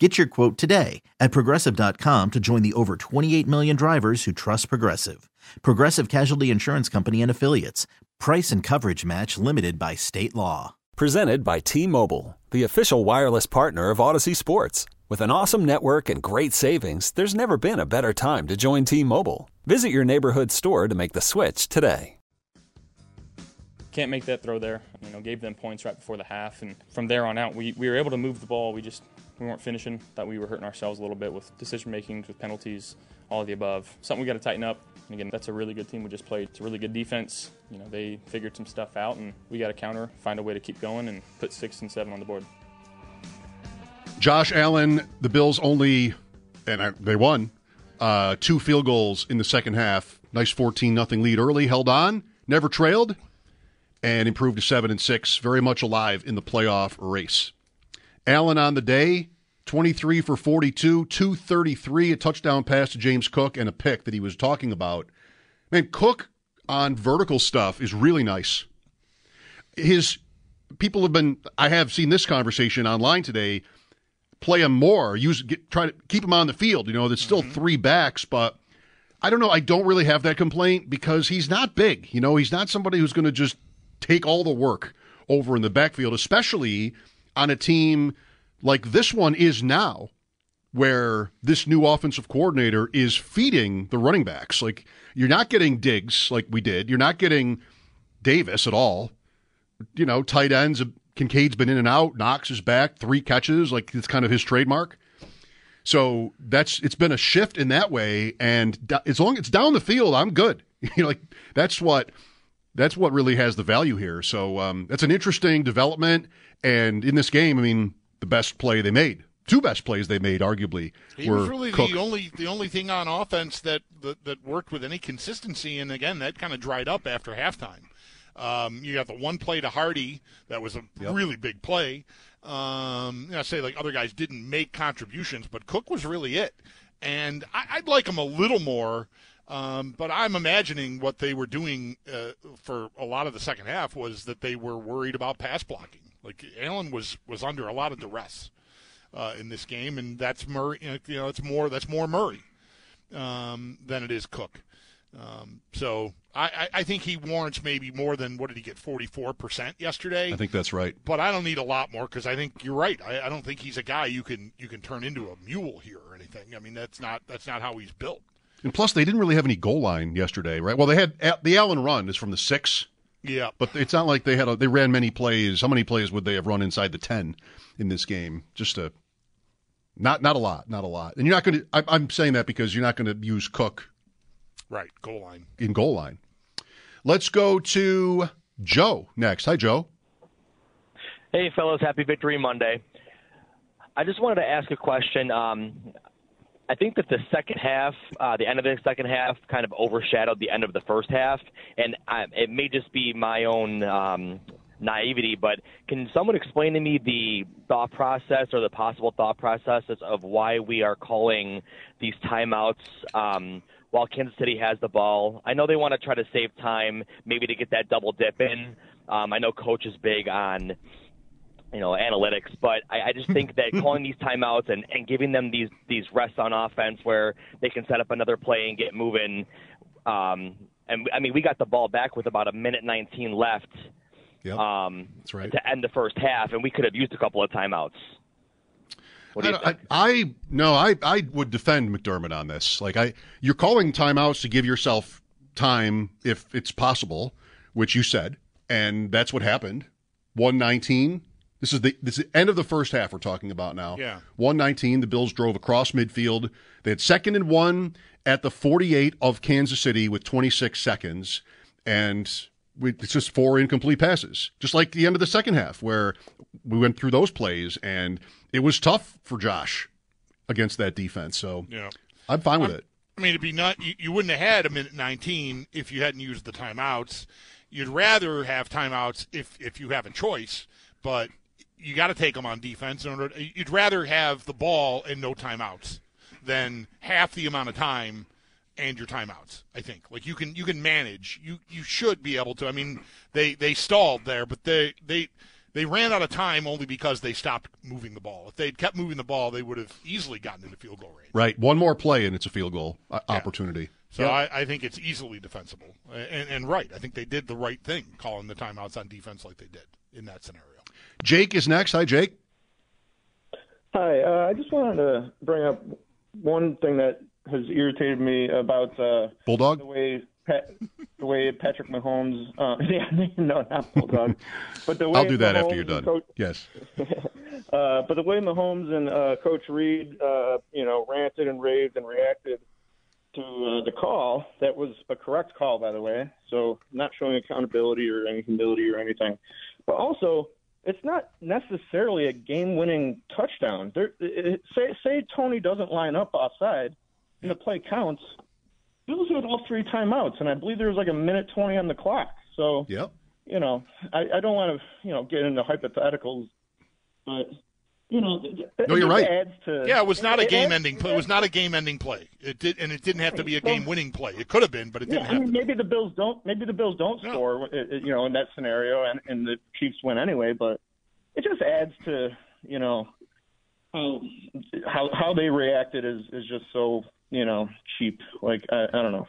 Get your quote today at progressive.com to join the over 28 million drivers who trust Progressive. Progressive Casualty Insurance Company and Affiliates. Price and coverage match limited by state law. Presented by T Mobile, the official wireless partner of Audacy Sports. With an awesome network and great savings, there's never been a better time to join T Mobile. Visit your neighborhood store to make the switch today. Can't make that throw there. You know, gave them points right before the half, and from there on out, we, we were able to move the ball. We just we weren't finishing. Thought we were hurting ourselves a little bit with decision making, with penalties, all of the above. Something we got to tighten up. And again, that's a really good team we just played. It's a really good defense. You know, they figured some stuff out, and we got to counter, find a way to keep going, and put six and seven on the board. Josh Allen, the Bills only, and I, they won, uh, two field goals in the second half. Nice 14 nothing lead early, held on, never trailed, and improved to 7 and 6. Very much alive in the playoff race. Allen on the day, 23 for 42, 233, a touchdown pass to James Cook, and a pick that he was talking about. Man, Cook on vertical stuff is really nice. His people have been, I have seen this conversation online today play him more. Use get, try to keep him on the field. You know, there's still mm-hmm. three backs, but I don't know. I don't really have that complaint because he's not big. You know, he's not somebody who's going to just take all the work over in the backfield, especially on a team like this one is now, where this new offensive coordinator is feeding the running backs. Like you're not getting Diggs like we did. You're not getting Davis at all. You know, tight ends Kincaid's been in and out. Knox is back, three catches, like it's kind of his trademark. So that's it's been a shift in that way, and as long as it's down the field, I'm good. You know, like that's what that's what really has the value here. So um, that's an interesting development. And in this game, I mean, the best play they made, two best plays they made, arguably. He was really Cook. the only the only thing on offense that, that that worked with any consistency, and again, that kind of dried up after halftime. Um, you got the one play to Harty that was a yep. really big play. Um, I say like other guys didn't make contributions, but Cook was really it. And I, would like him a little more. Um, but I'm imagining what they were doing uh, for a lot of the second half was that they were worried about pass blocking. Like Allen was was under a lot of duress uh, in this game, and that's Murray. You know, it's more that's more Murray um, than it is Cook. Um, so I, I think he warrants maybe more than what did he get 44% yesterday i think that's right but i don't need a lot more because i think you're right I, I, don't think he's a guy you can you can turn into a mule here or anything i mean that's not that's not how he's built and plus they didn't really have any goal line yesterday right well they had the allen run is from the six yeah but it's not like they had a, they ran many plays how many plays would they have run inside the 10 in this game just a not not a lot not a lot and you're not going to i'm saying that because you're not going to use cook Right, goal line. In goal line. Let's go to Joe next. Hi, Joe. Hey, fellows. Happy Victory Monday. I just wanted to ask a question. Um, I think that the second half, uh, the end of the second half, kind of overshadowed the end of the first half, and I, it may just be my own um, naivety, but can someone explain to me the thought process or the possible thought processes of why we are calling these timeouts um, while Kansas City has the ball. I know they want to try to save time, maybe to get that double dip in. Um, I know coach is big on you know analytics, but I, I just think that calling these timeouts and, and giving them these these rests on offense where they can set up another play and get moving. Um, and I mean, we got the ball back with about a minute 19 left. Yep. Um, That's right. To end the first half, and we could have used a couple of timeouts. What do you I? I, I no, I I would defend McDermott on this. Like I, you're calling timeouts to give yourself time if it's possible, which you said, and that's what happened. One nineteen. This is the this is the end of the first half we're talking about now. Yeah. One nineteen. The Bills drove across midfield. They had second and one at the forty eight of Kansas City with twenty six seconds, and we, it's just four incomplete passes, just like the end of the second half where we went through those plays and it was tough for Josh against that defense. So yeah. I'm fine with I'm, it. I mean, it'd be not you, you, wouldn't have had a minute 19 if you hadn't used the timeouts. You'd rather have timeouts if if you have a choice, but you got to take them on defense. In order, you'd rather have the ball and no timeouts than half the amount of time and your timeouts. I think like you can you can manage. You you should be able to. I mean, they they stalled there, but they they they ran out of time only because they stopped moving the ball. If they'd kept moving the ball, they would have easily gotten into field goal range. Right, one more play and it's a field goal uh, yeah. opportunity. So yep. I, I, think it's easily defensible, and, and right. I think they did the right thing calling the timeouts on defense like they did in that scenario. Jake is next. Hi, Jake. Hi. Uh, I just wanted to bring up one thing that has irritated me about uh, Bulldog. The way Pat, the way Patrick Mahomes. Uh, yeah, no, not Bulldog, but the way I'll do that Mahomes after you're done. Coach, yes. uh, but the way Mahomes and uh, Coach Reid, uh, you know, ranted and raved and reacted to uh, the call, that was a correct call, by the way. So not showing accountability or any humility or anything, but also it's not necessarily a game-winning touchdown. There, it, say say Toney doesn't line up offside, and the play counts. Bills had all three timeouts, and I believe there was like a minute twenty on the clock. So, yep. you know, I, I don't want to, you know, get into hypotheticals, but you know, no, you're right. To, yeah, it was not a game-ending play. It was not a game-ending play. It did, and it didn't have to be a game-winning play. It could have been, but it didn't. Yeah, I mean, maybe the Bills don't. Maybe the Bills don't no. score, you know, in that scenario, and, and the Chiefs win anyway. But it just adds to, you know, how how how they reacted is is just so you know cheap. Like I, I don't know.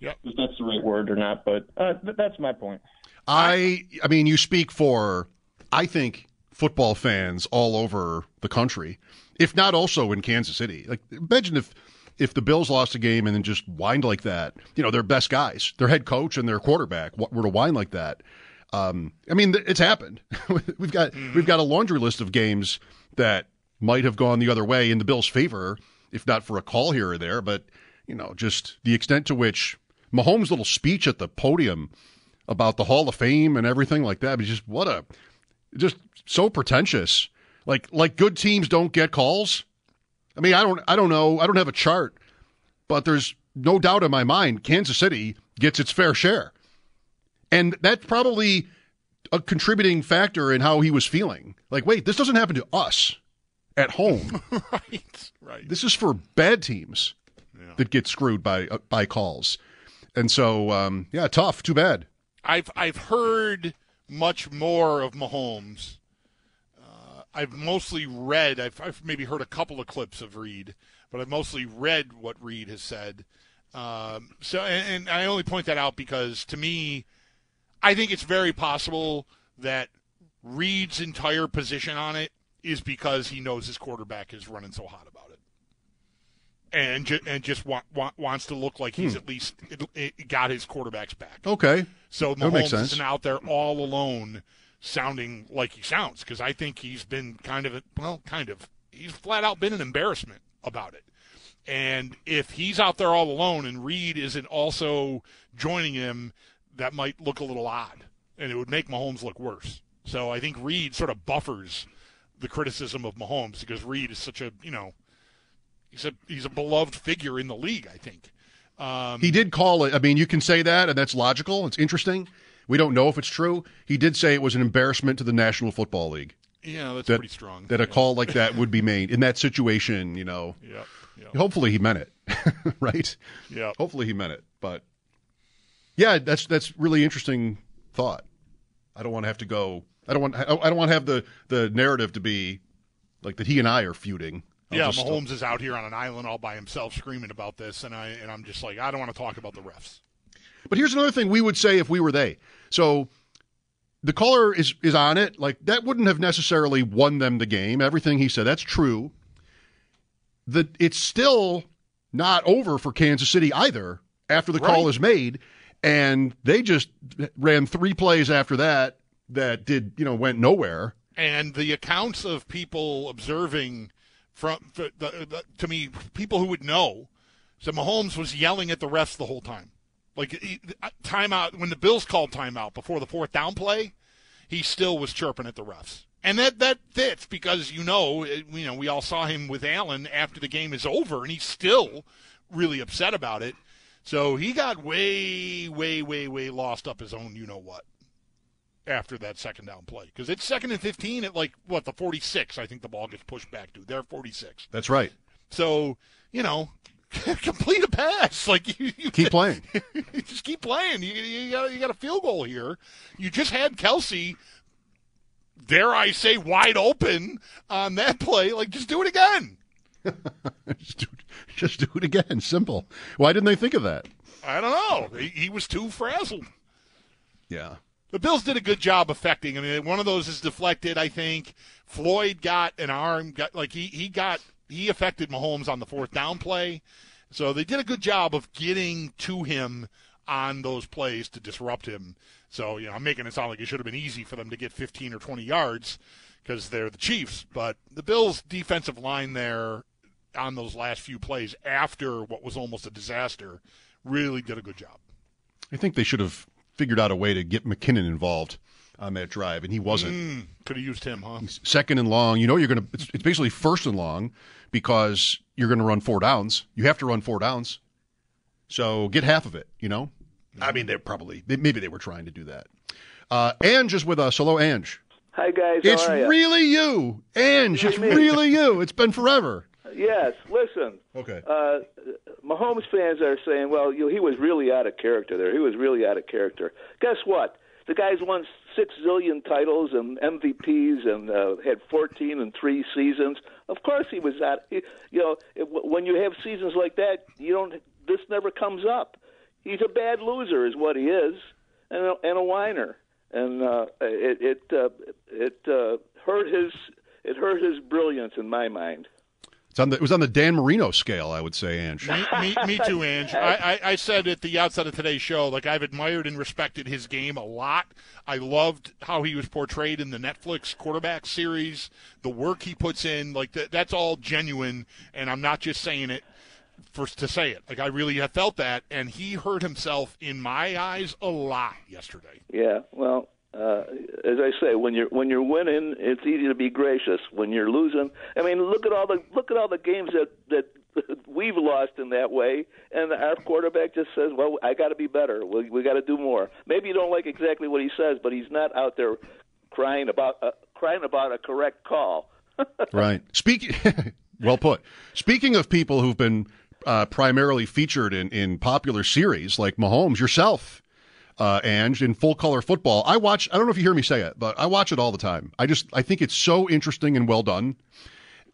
Yep. if that's the right word or not, but uh, that's my point. I I mean, you speak for I think football fans all over the country, if not also in Kansas City. Like imagine if if the Bills lost a game and then just whined like that. You know, their best guys, their head coach and their quarterback were to whine like that. Um, I mean, it's happened. we've got mm-hmm. we've got a laundry list of games that might have gone the other way in the Bills' favor, if not for a call here or there. But you know, just the extent to which Mahomes' little speech at the podium about the Hall of Fame and everything like that. But Just what a just so pretentious. Like like good teams don't get calls. I mean, I don't I don't know. I don't have a chart, but there's no doubt in my mind Kansas City gets its fair share. And that's probably a contributing factor in how he was feeling. Like, wait, this doesn't happen to us at home. right, right. This is for bad teams yeah. that get screwed by uh, by calls. And so, um, yeah, tough. Too bad. I've I've heard much more of Mahomes. I've mostly read. I've, I've, maybe heard a couple of clips of Reid, but I've mostly read what Reid has said. Um, so, and, and I only point that out because to me, I think it's very possible that Reid's entire position on it is because he knows his quarterback is running so hot about it, and ju- and just wa- wa- wants to look like he's hmm. at least it, it got his quarterback's back. Okay, so Mahomes isn't out there all alone, sounding like he sounds because I think he's been kind of well, kind of he's flat out been an embarrassment about it. And if he's out there all alone and Reid isn't also joining him, that might look a little odd, and it would make Mahomes look worse. So I think Reid sort of buffers the criticism of Mahomes because Reid is such a you know he's a he's a beloved figure in the league. I think. Um, he did call it. I mean, you can say that, and that's logical. It's interesting. We don't know if it's true. He did say it was an embarrassment to the National Football League. Yeah, that's that, pretty strong. That a call like that would be made in that situation. You know. Yep. yep. Hopefully he meant it, right? Yeah. Hopefully he meant it, but yeah, that's that's really interesting thought. I don't want to have to go. I don't want. I don't want to have the the narrative to be like that. He and I are feuding. I'll yeah, just, Mahomes is out here on an island all by himself screaming about this, and I and I'm just like, I don't want to talk about the refs. But here's another thing we would say if we were they. So the caller is is on it. Like that wouldn't have necessarily won them the game. Everything he said, that's true. That it's still not over for Kansas City either after the right. call is made and they just ran three plays after that that did you know went nowhere. And the accounts of people observing from the, the, to me, people who would know, so Mahomes was yelling at the refs the whole time. Like timeout when the Bills called timeout before the fourth down play, he still was chirping at the refs. And that that fits because you know you know we all saw him with Allen after the game is over, and he's still really upset about it. So he got way, way, way, way lost up his own, you know what, after that second down play. Because it's second and 15 at like, what, the 46, I think the ball gets pushed back to. They're 46. That's right. So, you know, complete a pass. Like you, you Keep playing. just keep playing. You, you got you got a field goal here. You just had Kelce, dare I say, wide open on that play. Like just do it again. just, do, just do it again. Simple. Why didn't they think of that? I don't know. He, he was too frazzled. Yeah. The Bills did a good job affecting. I mean, one of those is deflected. I think Floyd got an arm. Got like he he got he affected Mahomes on the fourth down play. So they did a good job of getting to him on those plays to disrupt him. So you know, I'm making it sound like it should have been easy for them to get 15 or 20 yards because they're the Chiefs. But the Bills' defensive line there on those last few plays after what was almost a disaster really did a good job. I think they should have figured out a way to get McKinnon involved on that drive, and he wasn't. Mm, could have used him, huh? Second and long. You know, you're going to, it's, it's basically first and long because you're going to run four downs. You have to run four downs. So get half of it, you know? I mean, they're probably, they, maybe they were trying to do that. Uh, Ange is with us. Hello, Ange. Hi guys, It's how are ya? really you. Ange, it's really you. It's been forever. yes. Listen, Okay. uh, Mahomes fans are saying, "Well, you know, he was really out of character there. He was really out of character." Guess what? The guy's won six zillion titles and MVPs and uh, had 14 and three seasons. Of course, he was that. He, you know, it, when you have seasons like that, you don't. This never comes up. He's a bad loser, is what he is, and a, and a whiner. And uh, it it uh, it uh, hurt his it hurt his brilliance in my mind. It's on the, it was on the Dan Marino scale, I would say, Ange. me, me, me too, Ange. I, I, I said at the outset of today's show, like I've admired and respected his game a lot. I loved how he was portrayed in the Netflix quarterback series, the work he puts in. Like that, that's all genuine, and I'm not just saying it for to say it. Like I really have felt that, and he hurt himself in my eyes a lot yesterday. Yeah, well, uh, as I say, when you're when you're winning, it's easy to be gracious. When you're losing, I mean, look at all the look at all the games that that we've lost in that way, and our quarterback just says, "Well, I got to be better. We we got to do more." Maybe you don't like exactly what he says, but he's not out there crying about uh, crying about a correct call. Right. Speaking, well put. Speaking of people who've been uh, primarily featured in, in popular series like Mahomes, yourself, uh, Ange, in full color football, I watch. I don't know if you hear me say it, but I watch it all the time. I just I think it's so interesting and well done,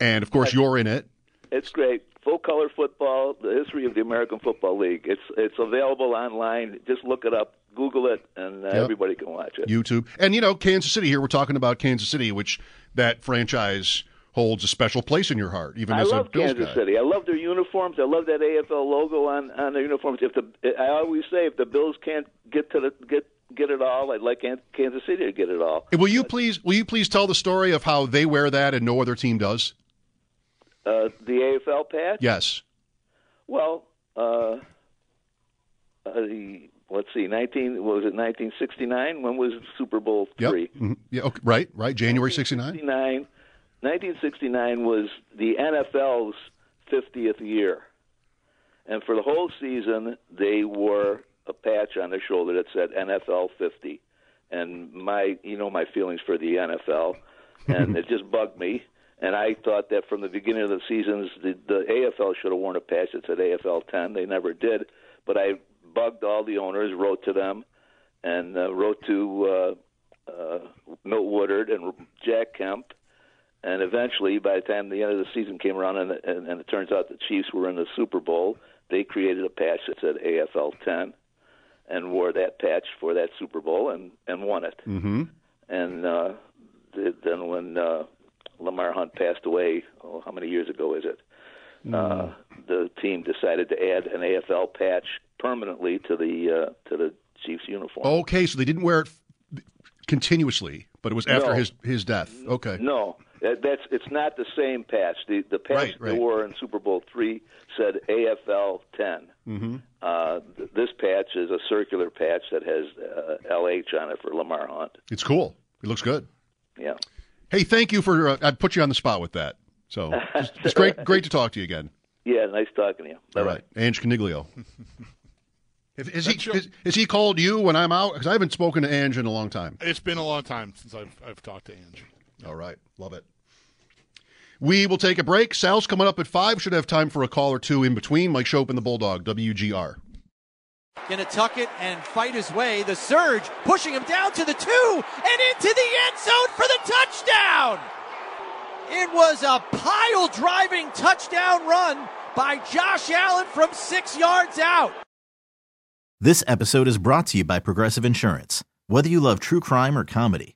and of course you're in it. It's great. Full color football, the history of the American Football League. It's it's available online. Just look it up, Google it, and uh, Yep. everybody can watch it. YouTube, and you know Kansas City. Here we're talking about Kansas City, which that franchise holds a special place in your heart, even I as a Bills Kansas guy. City. I love their uniforms. I love that AFL logo on on their uniforms. If the I always say if the Bills can't get to the get get it all, I'd like Kansas City to get it all. Will you please? Will you please tell the story of how they wear that and no other team does? Uh, the AFL patch. Yes. Well, uh, uh, the let's see, nineteen was it nineteen sixty nine? When was Super Bowl Yep. three? Mhm. Yeah. Okay. Right. Right. January '69. 69, 1969 was the NFL's 50th year. And for the whole season, they wore a patch on their shoulder that said NFL 50. And my, you know, my feelings for the NFL, and it just bugged me. And I thought that from the beginning of the seasons, the, the AFL should have worn a patch that said AFL 10. They never did. But I bugged all the owners, wrote to them, and uh, wrote to uh, uh, Milt Woodard and Jack Kemp, and eventually, by the time the end of the season came around, and, and, and it turns out the Chiefs were in the Super Bowl, they created a patch that said AFL 10, and wore that patch for that Super Bowl and and won it. Mm-hmm. And uh, then when uh, Lamar Hunt passed away, oh, how many years ago is it? Uh, the team decided to add an AFL patch permanently to the uh, to the Chiefs uniform. Okay, so they didn't wear it continuously, but it was after No. his his death. Okay. No, that- that's it's not the same patch. The the patch Right, right. they wore in Super Bowl three said AFL 10. Mm-hmm. Uh, th- this patch is a circular patch that has uh, LH on it for Lamar Hunt. It's cool. It looks good. Yeah. Hey, thank you for. Uh, I put you on the spot with that. So it's, it's great. Great to talk to you again. Yeah, nice talking to you. All right, Ange Coniglio. If, is, he, is, is he called you when I'm out? Because I haven't spoken to Ange in a long time. It's been a long time since I've, I've talked to Ange. All right. Love it. We will take a break. Sal's coming up at 5. Should have time for a call or two in between. Mike Schopp and the Bulldog, WGR. Gonna tuck it and fight his way. The surge pushing him down to the two and into the end zone for the touchdown. It was a pile driving touchdown run by Josh Allen from six yards out. This episode is brought to you by Progressive Insurance. Whether you love true crime or comedy,